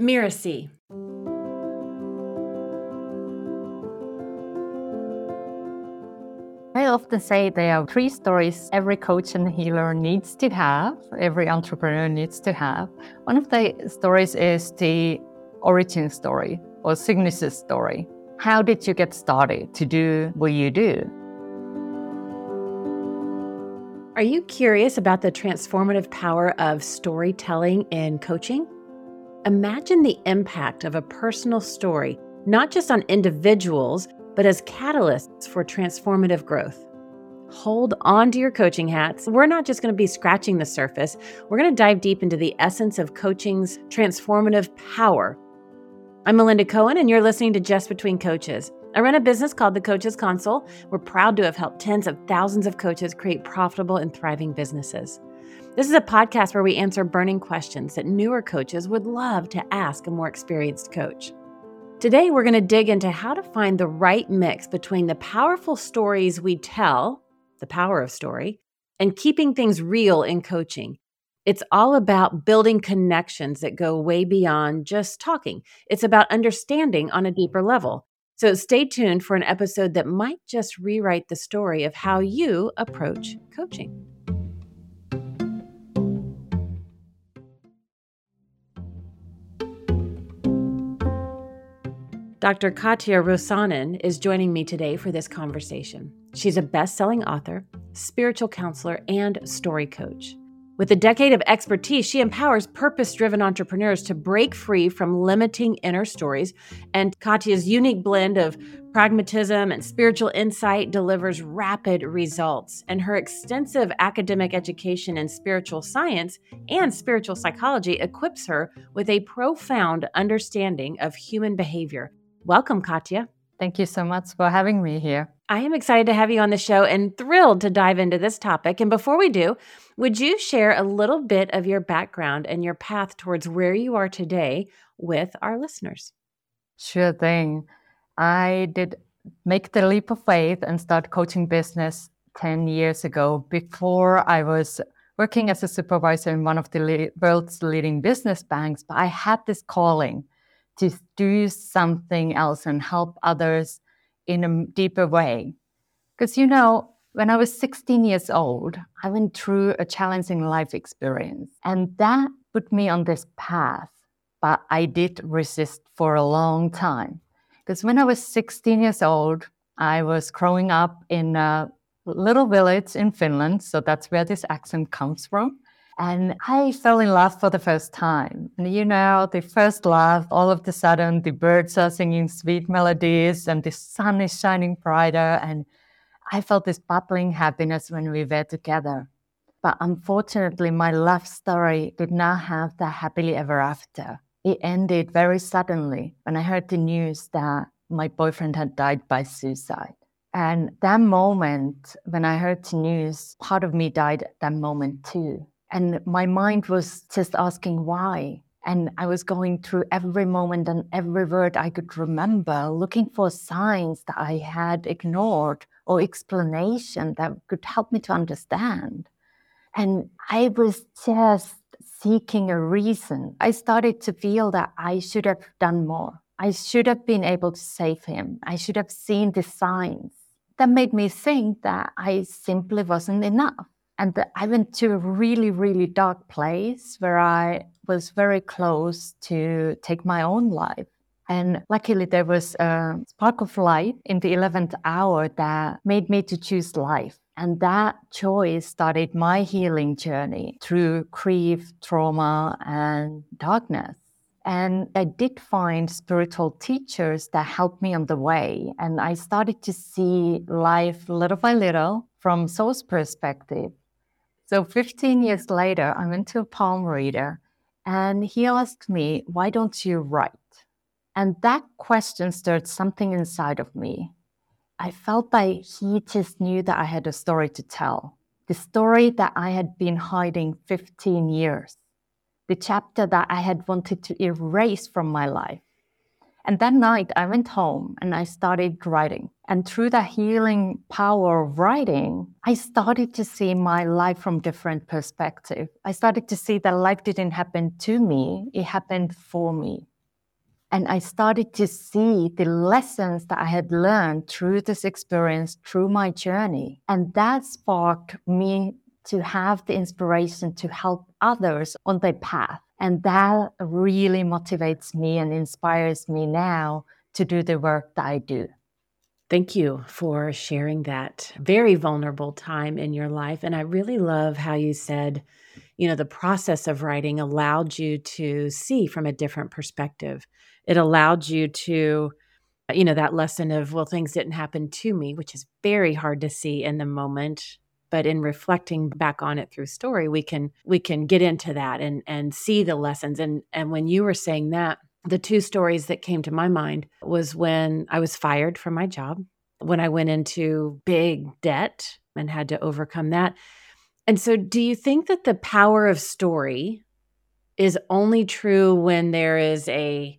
Mirasee. I often say there are three stories every coach and healer needs to have, every entrepreneur needs to have. One of the stories is the origin story or signature story. How did you get started to do what you do? Are you curious about the transformative power of storytelling in coaching? Imagine the impact of a personal story, not just on individuals, but as catalysts for transformative growth. Hold on to your coaching hats. We're not just going to be scratching the surface, we're going to dive deep into the essence of coaching's transformative power. I'm Melinda Cohen, and you're listening to Just Between Coaches. I run a business called The Coaches Console. We're proud to have helped tens of thousands of coaches create profitable and thriving businesses. This is a podcast where we answer burning questions that newer coaches would love to ask a more experienced coach. Today, we're going to dig into how to find the right mix between the powerful stories we tell, the power of story, and keeping things real in coaching. It's all about building connections that go way beyond just talking. It's about understanding on a deeper level. So stay tuned for an episode that might just rewrite the story of how you approach coaching. Dr. Katja Rusanen is joining me today for this conversation. She's a best selling author, spiritual counselor, and story coach. With a decade of expertise, she empowers purpose driven entrepreneurs to break free from limiting inner stories. And Katja's unique blend of pragmatism and spiritual insight delivers rapid results. And her extensive academic education in spiritual science and spiritual psychology equips her with a profound understanding of human behavior Welcome, Katja. Thank you so much for having me here. I am excited to have you on the show and thrilled to dive into this topic. And before we do, would you share a little bit of your background and your path towards where you are today with our listeners? Sure thing. I did make the leap of faith and start coaching business 10 years ago before I was working as a supervisor in one of the world's leading business banks. But I had this calling to do something else and help others in a deeper way. Because, you know, when I was 16 years old, I went through a challenging life experience, and that put me on this path. But I did resist for a long time. Because when I was 16 years old, I was growing up in a little village in Finland. So that's where this accent comes from. And I fell in love for the first time. And you know, the first love, all of a sudden, the birds are singing sweet melodies and the sun is shining brighter. And I felt this bubbling happiness when we were together. But unfortunately, my love story did not have that happily ever after. It ended very suddenly when I heard the news that my boyfriend had died by suicide. And that moment, when I heard the news, part of me died at that moment too. And my mind was just asking why. And I was going through every moment and every word I could remember, looking for signs that I had ignored or explanation that could help me to understand. And I was just seeking a reason. I started to feel that I should have done more. I should have been able to save him. I should have seen the signs. That made me think that I simply wasn't enough. And I went to a really, really dark place where I was very close to take my own life. And luckily, there was a spark of light in the 11th hour that made me to choose life. And that choice started my healing journey through grief, trauma, and darkness. And I did find spiritual teachers that helped me on the way. And I started to see life little by little from soul's perspective. So 15 years later, I went to a palm reader and he asked me, Why don't you write? And that question stirred something inside of me. I felt like he just knew that I had a story to tell, the story that I had been hiding 15 years, the chapter that I had wanted to erase from my life. And that night, I went home and I started writing. And through the healing power of writing, I started to see my life from different perspective. I started to see that life didn't happen to me, it happened for me. And I started to see the lessons that I had learned through this experience, through my journey. And that sparked me to have the inspiration to help others on their path. And that really motivates me and inspires me now to do the work that I do. Thank you for sharing that very vulnerable time in your life. And I really love how you said, you know, the process of writing allowed you to see from a different perspective. It allowed you to, you know, that lesson of, well, things didn't happen to me, which is very hard to see in the moment. But in reflecting back on it through story, we can we can get into that and and see the lessons. And and when you were saying that, the two stories that came to my mind was when I was fired from my job, when I went into big debt and had to overcome that. And so, do you think that the power of story is only true when there is a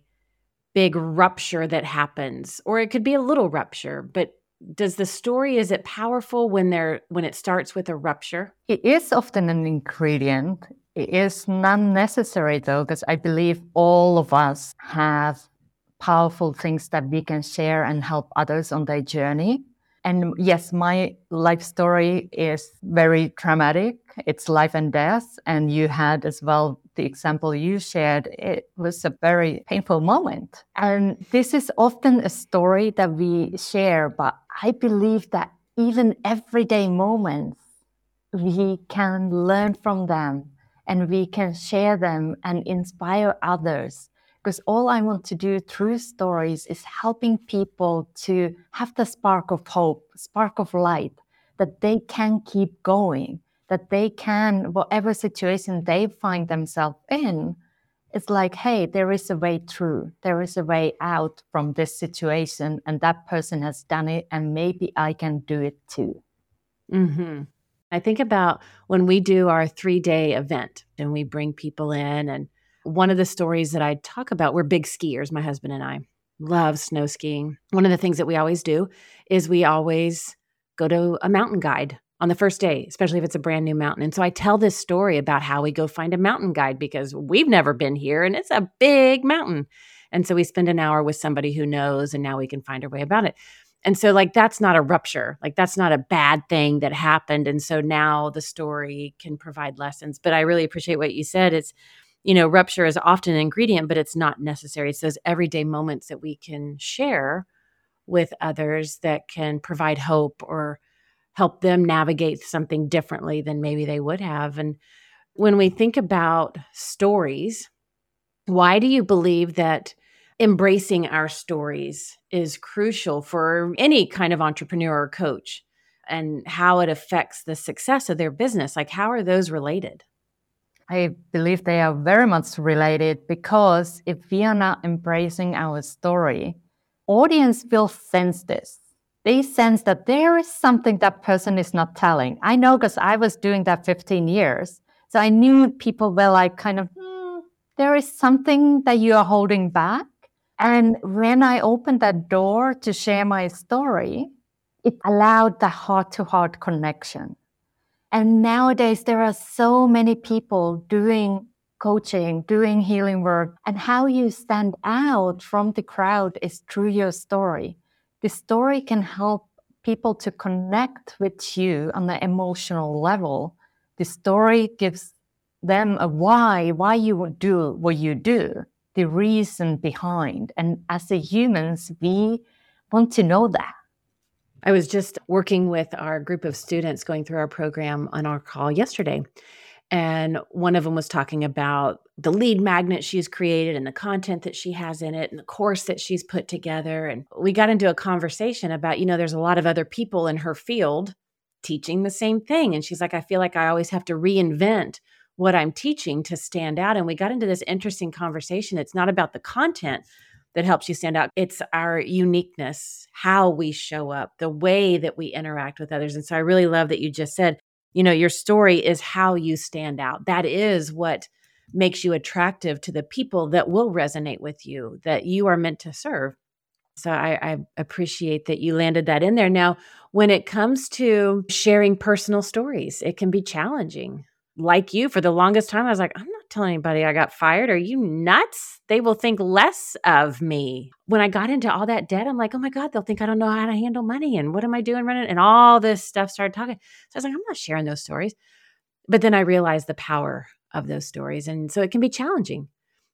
big rupture that happens, or it could be a little rupture, but does the story is it powerful when there when it starts with a rupture it is often an ingredient it is not necessary though, because I believe all of us have powerful things that we can share and help others on their journey. And yes, my life story is very traumatic. It's life and death. And you had as well the example you shared. It was a very painful moment. And this is often a story that we share, but I believe that even everyday moments, we can learn from them and we can share them and inspire others. Because all I want to do through stories is helping people to have the spark of hope, spark of light, that they can keep going, that they can, whatever situation they find themselves in, it's like, hey, there is a way through, there is a way out from this situation, and that person has done it, and maybe I can do it too. Mm-hmm. I think about when we do our three day event and we bring people in. And one of the stories that I talk about, we're big skiers, my husband and I love snow skiing. One of the things that we always do is we always go to a mountain guide on the first day, especially if it's a brand new mountain. And so I tell this story about how we go find a mountain guide because we've never been here and it's a big mountain. And so we spend an hour with somebody who knows, and now we can find our way about it. And so, like, that's not a rupture. Like, that's not a bad thing that happened. And so now the story can provide lessons. But I really appreciate what you said. It's, you know, rupture is often an ingredient, but it's not necessary. It's those everyday moments that we can share with others that can provide hope or help them navigate something differently than maybe they would have. And when we think about stories, why do you believe that embracing our stories is crucial for any kind of entrepreneur or coach and how it affects the success of their business. Like, how are those related? I believe they are very much related because if we are not embracing our story, audience will sense this. They sense that there is something that person is not telling. I know because I was doing that 15 years. So I knew people were like kind of, hmm, there is something that you are holding back. And when I opened that door to share my story, it allowed the heart to heart connection. And nowadays, there are so many people doing coaching, doing healing work, and how you stand out from the crowd is through your story. The story can help people to connect with you on the emotional level. The story gives them a why, why you would do what you do the reason behind. And as humans, we want to know that. I was just working with our group of students going through our program on our call yesterday. And one of them was talking about the lead magnet she's created and the content that she has in it and the course that she's put together. And we got into a conversation about, you know, there's a lot of other people in her field teaching the same thing. And she's like, I feel like I always have to reinvent what I'm teaching to stand out. And we got into this interesting conversation. It's not about the content that helps you stand out, it's our uniqueness, how we show up, the way that we interact with others. And so I really love that you just said, you know, your story is how you stand out. That is what makes you attractive to the people that will resonate with you, that you are meant to serve. So I, I, appreciate that you landed that in there. Now, when it comes to sharing personal stories, it can be challenging like you for the longest time i was like i'm not tell anybody I got fired. Are you nuts? They will think less of me. When I got into all that debt, I'm like, oh my God, they'll think I don't know how to handle money. And what am I doing running? And all this stuff started talking. So I was like, I'm not sharing those stories. But then I realized the power of those stories. And so it can be challenging.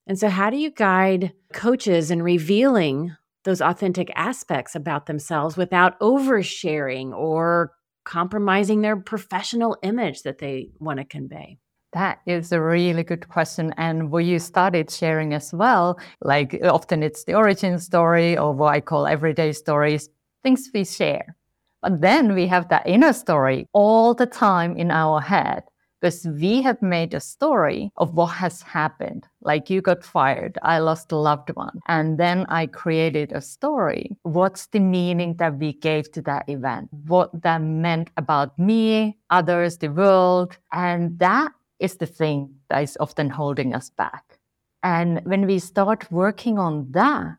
And so, how do you guide coaches in revealing those authentic aspects about themselves without oversharing or compromising their professional image that they want to convey? That is a really good question. And what you started sharing as well, like often it's the origin story or what I call everyday stories, things we share. But then we have that inner story all the time in our head because we have made a story of what has happened. Like you got fired, I lost a loved one. And then I created a story. What's the meaning that we gave to that event? What that meant about me, others, the world. And that is the thing that is often holding us back. And when we start working on that,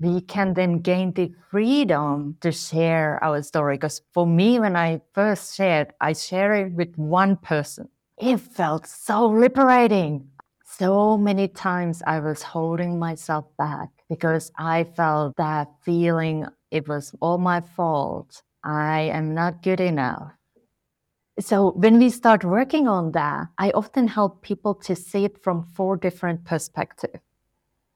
we can then gain the freedom to share our story. Because for me, when I first shared, I shared it with one person. It felt so liberating. So many times I was holding myself back because I felt that feeling it was all my fault. I am not good enough. So when we start working on that, I often help people to see it from four different perspectives.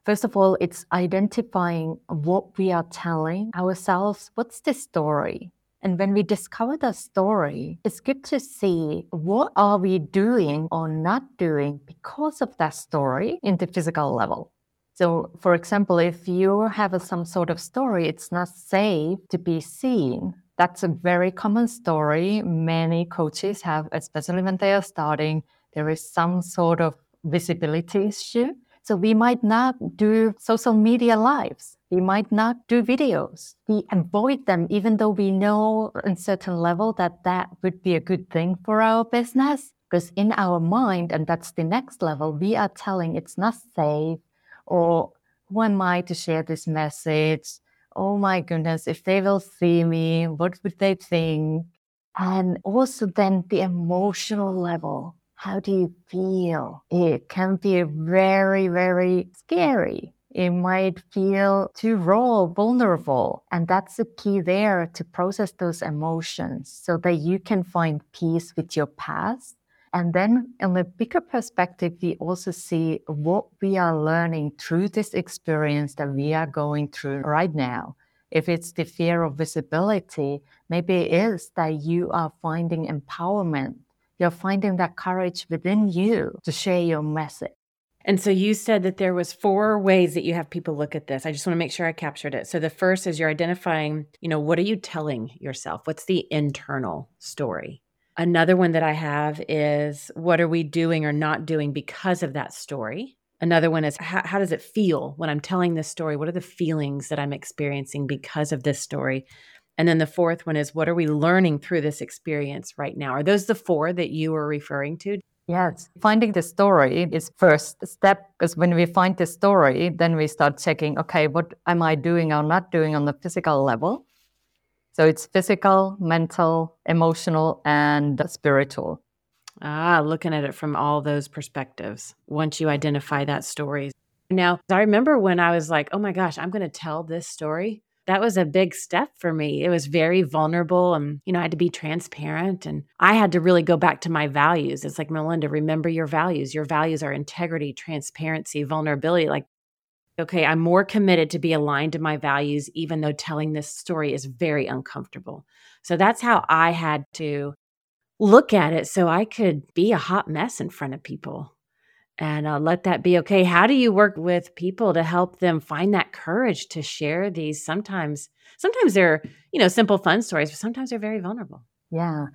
First of all, it's identifying what we are telling ourselves. What's the story? And when we discover the story, it's good to see what are we doing or not doing because of that story in the physical level. So, for example, if you have some sort of story, it's not safe to be seen that's a very common story. Many coaches have, especially when they are starting, there is some sort of visibility issue. So we might not do social media lives. We might not do videos. We avoid them, even though we know on certain level that that would be a good thing for our business. Because in our mind, and that's the next level, we are telling it's not safe or who am I to share this message? Oh my goodness, if they will see me, what would they think? And also then the emotional level. How do you feel? It can be very, very scary. It might feel too raw, vulnerable. And that's the key there to process those emotions so that you can find peace with your past and then, in the bigger perspective, we also see what we are learning through this experience that we are going through right now. If it's the fear of visibility, maybe it is that you are finding empowerment. You're finding that courage within you to share your message. And so you said that there was four ways that you have people look at this. I just want to make sure I captured it. So the first is you're identifying, you know, what are you telling yourself? What's the internal story? Another one that I have is what are we doing or not doing because of that story? Another one is how, how, does it feel when I'm telling this story? What are the feelings that I'm experiencing because of this story? And then the fourth one is what are we learning through this experience right now? Are those the four that you were referring to? Yes. Finding the story is first step because when we find the story, then we start checking, okay, what am I doing or not doing on the physical level? So it's physical, mental, emotional, and spiritual. Ah, looking at it from all those perspectives once you identify that story. Now, I remember when I was like, oh my gosh, I'm going to tell this story. That was a big step for me. It was very vulnerable and, you know, I had to be transparent and I had to really go back to my values. It's like, Melinda, remember your values. Your values are integrity, transparency, vulnerability. Like okay, I'm more committed to be aligned to my values, even though telling this story is very uncomfortable. So that's how I had to look at it so I could be a hot mess in front of people and uh, let that be okay. How do you work with people to help them find that courage to share these? Sometimes, sometimes they're, you know, simple fun stories, but sometimes they're very vulnerable. Yeah.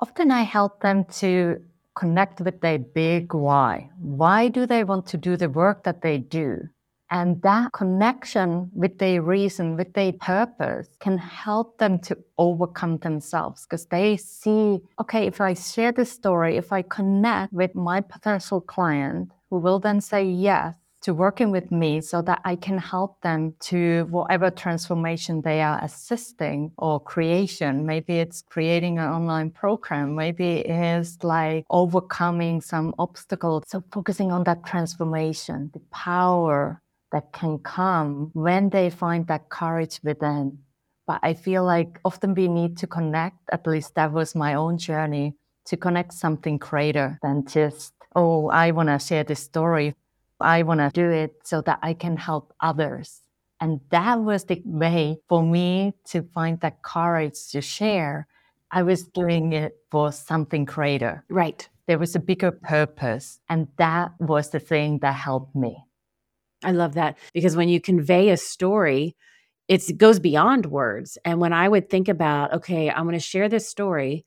Often I help them to connect with their big why. Why do they want to do the work that they do? And that connection with their reason, with their purpose, can help them to overcome themselves because they see, okay, if I share this story, if I connect with my potential client, who will then say yes, to working with me so that I can help them to whatever transformation they are assisting or creation. Maybe it's creating an online program. Maybe it's like overcoming some obstacles. So focusing on that transformation, the power that can come when they find that courage within. But I feel like often we need to connect, at least that was my own journey, to connect something greater than just, oh, I want to share this story. I want to do it so that I can help others. And that was the way for me to find that courage to share. I was doing it for something greater. Right. There was a bigger purpose. And that was the thing that helped me. I love that because when you convey a story, it goes beyond words. And when I would think about, okay, I'm going to share this story.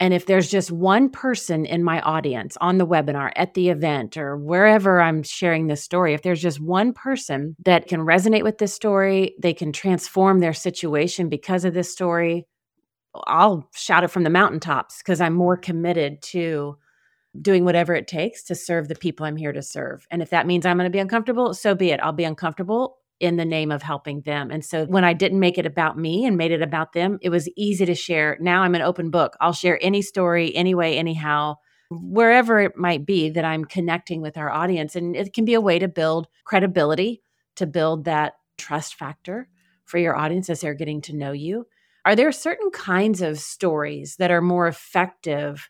And if there's just one person in my audience on the webinar, at the event, or wherever I'm sharing this story, if there's just one person that can resonate with this story, they can transform their situation because of this story, I'll shout it from the mountaintops because I'm more committed to doing whatever it takes to serve the people I'm here to serve. And if that means I'm going to be uncomfortable, so be it. I'll be uncomfortable in the name of helping them. And so when I didn't make it about me and made it about them, it was easy to share. Now I'm an open book. I'll share any story, anyway, anyhow, wherever it might be that I'm connecting with our audience. And it can be a way to build credibility, to build that trust factor for your audience as they're getting to know you. Are there certain kinds of stories that are more effective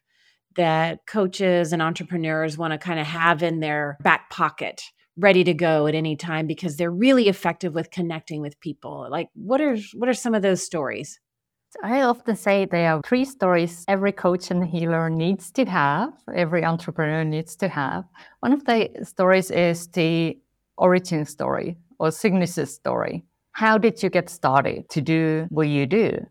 that coaches and entrepreneurs want to kind of have in their back pocket ready to go at any time because they're really effective with connecting with people like what are what are some of those stories I often say there are three stories every coach and healer needs to have, every entrepreneur needs to have. One of the stories is the origin story or signature story. How did you get started to do what you do?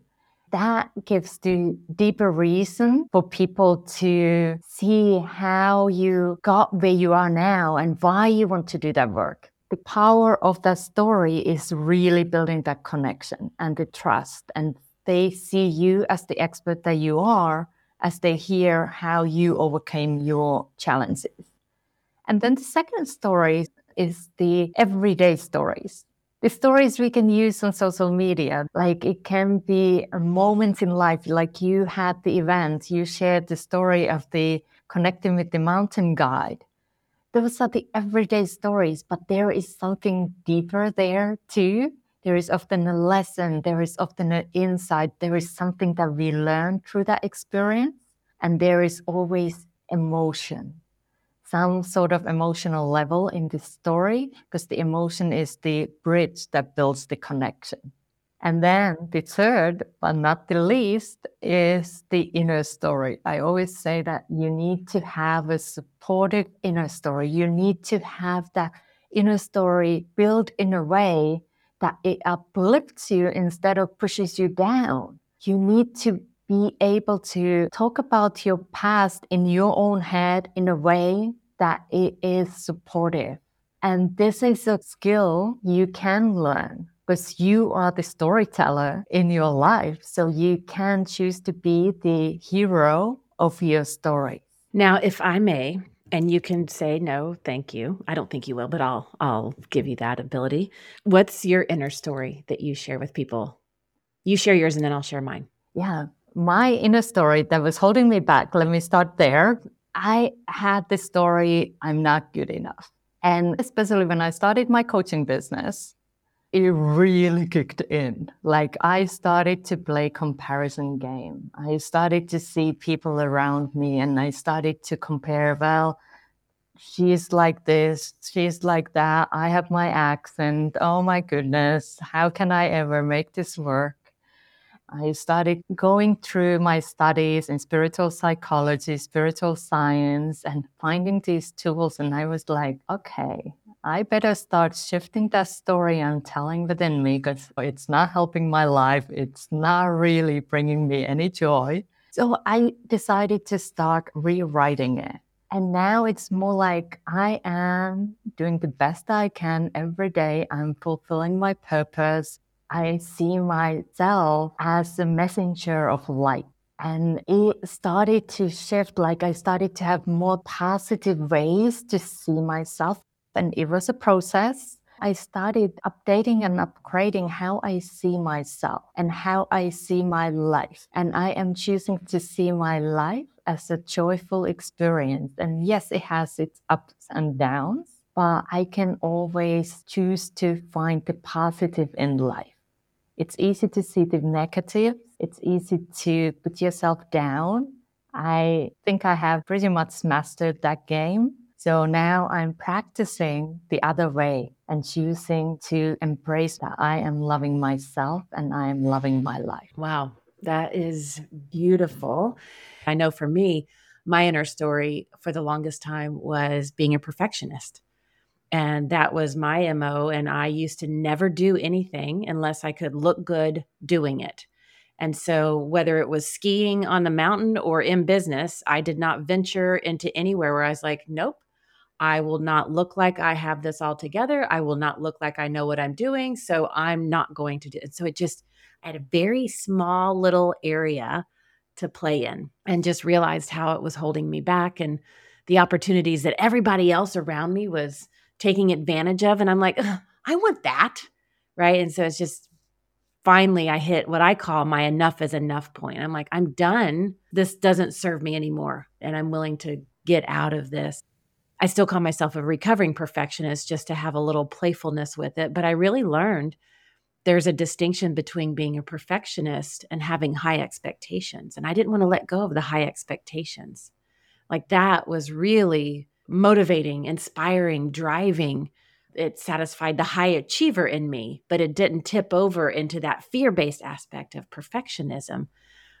That gives the deeper reason for people to see how you got where you are now and why you want to do that work. The power of that story is really building that connection and the trust. And they see you as the expert that you are as they hear how you overcame your challenges. And then the second story is the everyday stories the stories we can use on social media. Like it can be a moment in life, like you had the event, you shared the story of the connecting with the mountain guide. Those are the everyday stories, but there is something deeper there too. There is often a lesson, there is often an insight, there is something that we learn through that experience, and there is always emotion some sort of emotional level in the story because the emotion is the bridge that builds the connection. And then the third, but not the least, is the inner story. I always say that you need to have a supportive inner story. You need to have that inner story built in a way that it uplifts you instead of pushes you down. You need to be able to talk about your past in your own head in a way that it is supportive. And this is a skill you can learn because you are the storyteller in your life. So you can choose to be the hero of your story. Now, if I may, and you can say no, thank you. I don't think you will, but I'll I'll give you that ability. What's your inner story that you share with people? You share yours and then I'll share mine. Yeah. My inner story that was holding me back, let me start there. I had this story, I'm not good enough. And especially when I started my coaching business, it really kicked in. Like I started to play comparison game. I started to see people around me and I started to compare, well, she's like this, she's like that. I have my accent. Oh my goodness, how can I ever make this work? I started going through my studies in spiritual psychology, spiritual science, and finding these tools. And I was like, okay, I better start shifting that story I'm telling within me because it's not helping my life. It's not really bringing me any joy. So I decided to start rewriting it. And now it's more like I am doing the best I can every day. I'm fulfilling my purpose. I see myself as a messenger of light. And it started to shift, like I started to have more positive ways to see myself. And it was a process. I started updating and upgrading how I see myself and how I see my life. And I am choosing to see my life as a joyful experience. And yes, it has its ups and downs, but I can always choose to find the positive in life. It's easy to see the negative. It's easy to put yourself down. I think I have pretty much mastered that game. So now I'm practicing the other way and choosing to embrace that I am loving myself and I am loving my life. Wow, that is beautiful. I know for me, my inner story for the longest time was being a perfectionist. And that was my MO. And I used to never do anything unless I could look good doing it. And so, whether it was skiing on the mountain or in business, I did not venture into anywhere where I was like, nope, I will not look like I have this all together. I will not look like I know what I'm doing. So I'm not going to do it. So it just, I had a very small little area to play in and just realized how it was holding me back and the opportunities that everybody else around me was taking advantage of. And I'm like, I want that. Right. And so it's just finally I hit what I call my enough is enough point. I'm like, I'm done. This doesn't serve me anymore. And I'm willing to get out of this. I still call myself a recovering perfectionist just to have a little playfulness with it. But I really learned there's a distinction between being a perfectionist and having high expectations. And I didn't want to let go of the high expectations. Like that was really motivating, inspiring, driving. It satisfied the high achiever in me, but it didn't tip over into that fear based aspect of perfectionism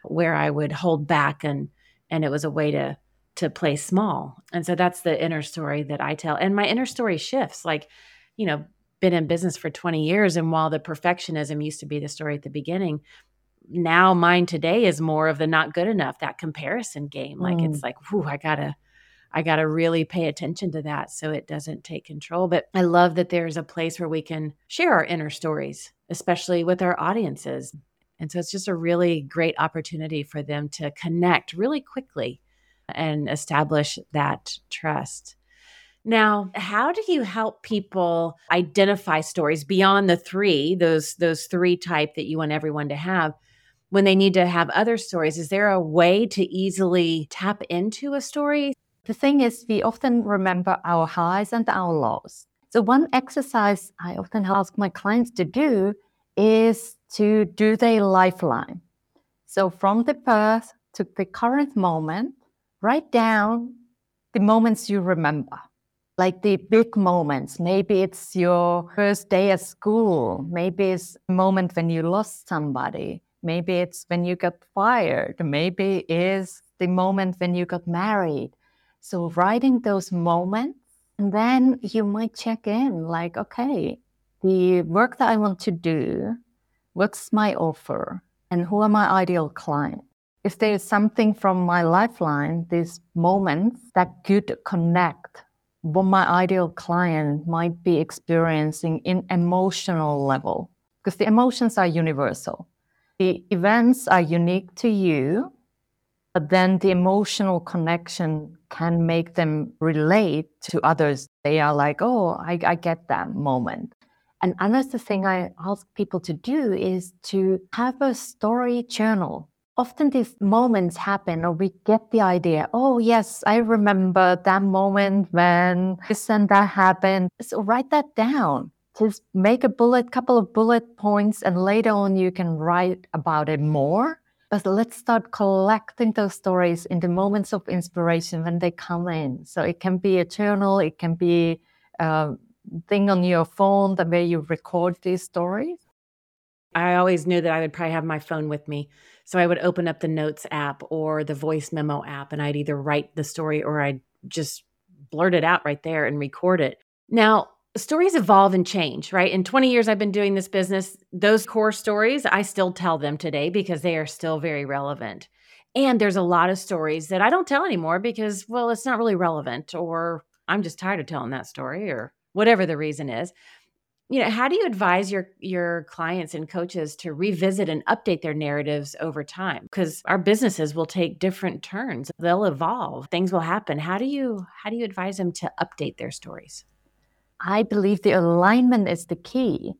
where I would hold back and and it was a way to to play small. And so that's the inner story that I tell. And my inner story shifts. Like, you know, been in business for 20 years. And while the perfectionism used to be the story at the beginning, now mine today is more of the not good enough, that comparison game. Like mm. it's like, whoo, I gotta, I gotta really pay attention to that so it doesn't take control. But I love that there's a place where we can share our inner stories, especially with our audiences. And so it's just a really great opportunity for them to connect really quickly and establish that trust. Now, how do you help people identify stories beyond the three, those those three type that you want everyone to have? When they need to have other stories, is there a way to easily tap into a story? The thing is, we often remember our highs and our lows. So, one exercise I often ask my clients to do is to do their lifeline. So, from the birth to the current moment, write down the moments you remember, like the big moments. Maybe it's your first day at school. Maybe it's a moment when you lost somebody. Maybe it's when you got fired. Maybe it's the moment when you got married. So writing those moments, and then you might check in like, okay, the work that I want to do, what's my offer? And who are my ideal clients? if there is something from my lifeline, these moments that could connect what my ideal client might be experiencing in emotional level, because the emotions are universal. The events are unique to you, but then the emotional connection can make them relate to others. They are like, oh, I, I get that moment. And another thing I ask people to do is to have a story journal often these moments happen or we get the idea oh yes i remember that moment when this and that happened so write that down just make a bullet couple of bullet points and later on you can write about it more but let's start collecting those stories in the moments of inspiration when they come in. So it can be a journal it can be a thing on your phone the way you record these stories. I always knew that i would probably have my phone with me. So I would open up the notes app or the voice memo app and I'd either write the story or I'd just blurt it out right there and record it. Now, stories evolve and change, right? In 20 years I've been doing this business, those core stories, I still tell them today because they are still very relevant. And there's a lot of stories that I don't tell anymore because, well, it's not really relevant or I'm just tired of telling that story or whatever the reason is. You know how do you advise your your clients and coaches to revisit and update their narratives over time? Because our businesses will take different turns. They'll evolve. Things will happen. How do you how do you advise them to update their stories I believe the alignment is the key,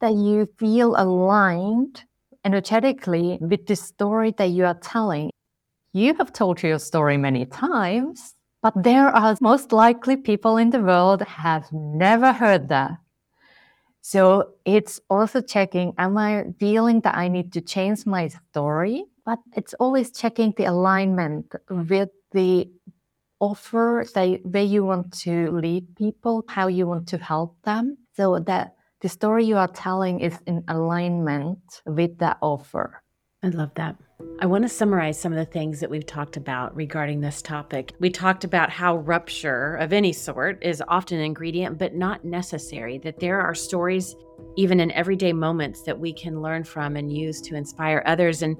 that you feel aligned energetically with the story that you are telling. You have told your story many times, but there are most likely people in the world have never heard that. So it's also checking, am I feeling that I need to change my story? But it's always checking the alignment with the offer that where you want to lead people, how you want to help them, so that the story you are telling is in alignment with that offer. I love that. I want to summarize some of the things that we've talked about regarding this topic. We talked about how rupture of any sort is often an ingredient, but not necessary, that there are stories, even in everyday moments, that we can learn from and use to inspire others. And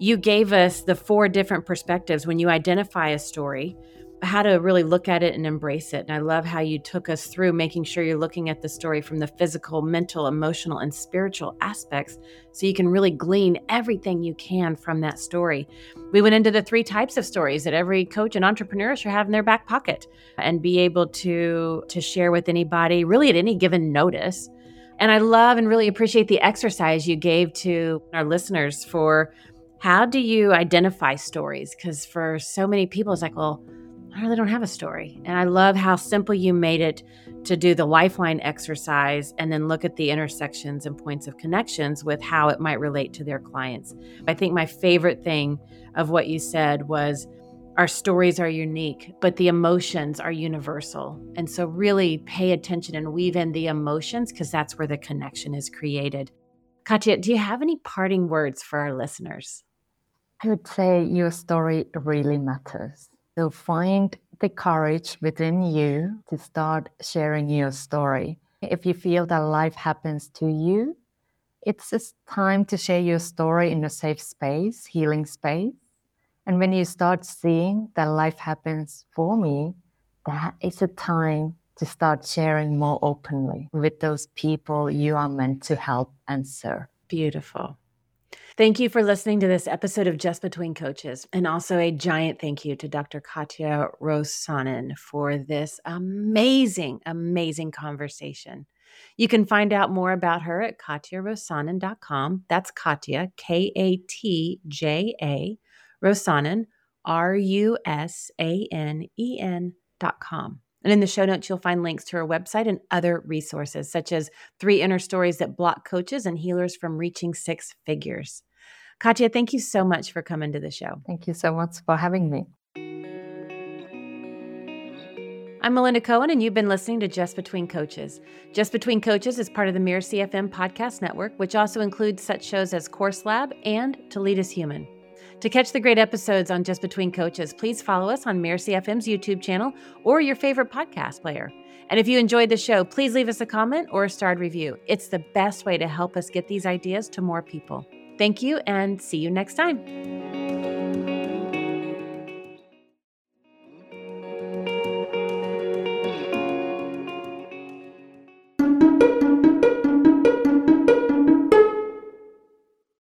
you gave us the four different perspectives when you identify a story how to really look at it and embrace it. And I love how you took us through making sure you're looking at the story from the physical, mental, emotional, and spiritual aspects so you can really glean everything you can from that story. We went into the three types of stories that every coach and entrepreneur should have in their back pocket and be able to to share with anybody really at any given notice. And I love and really appreciate the exercise you gave to our listeners for how do you identify stories? Because for so many people, it's like, well, I really don't have a story. And I love how simple you made it to do the lifeline exercise and then look at the intersections and points of connections with how it might relate to their clients. I think my favorite thing of what you said was our stories are unique, but the emotions are universal. And so, really pay attention and weave in the emotions because that's where the connection is created. Katja, do you have any parting words for our listeners? I would say your story really matters. So find the courage within you to start sharing your story. If you feel that life happens to you, it's just time to share your story in a safe space, healing space. And when you start seeing that life happens for me, that is a time to start sharing more openly with those people you are meant to help and serve. Beautiful. Thank you for listening to this episode of Just Between Coaches. And also a giant thank you to Dr. Katja Rusanen for this amazing, amazing conversation. You can find out more about her at katjarusanen.com. That's Katja, K A T J A, Rusanen, R U S A N E N.com. And in the show notes, you'll find links to her website and other resources, such as three inner stories that block coaches and healers from reaching six figures. Katja, thank you so much for coming to the show. Thank you so much for having me. I'm Melinda Cohen, and you've been listening to Just Between Coaches. Just Between Coaches is part of the Mirasee FM podcast network, which also includes such shows as Course Lab and To Lead Is Human. To catch the great episodes on Just Between Coaches, please follow us on Mirasee FM's YouTube channel or your favorite podcast player. And if you enjoyed the show, please leave us a comment or a starred review. It's the best way to help us get these ideas to more people. Thank you and see you next time.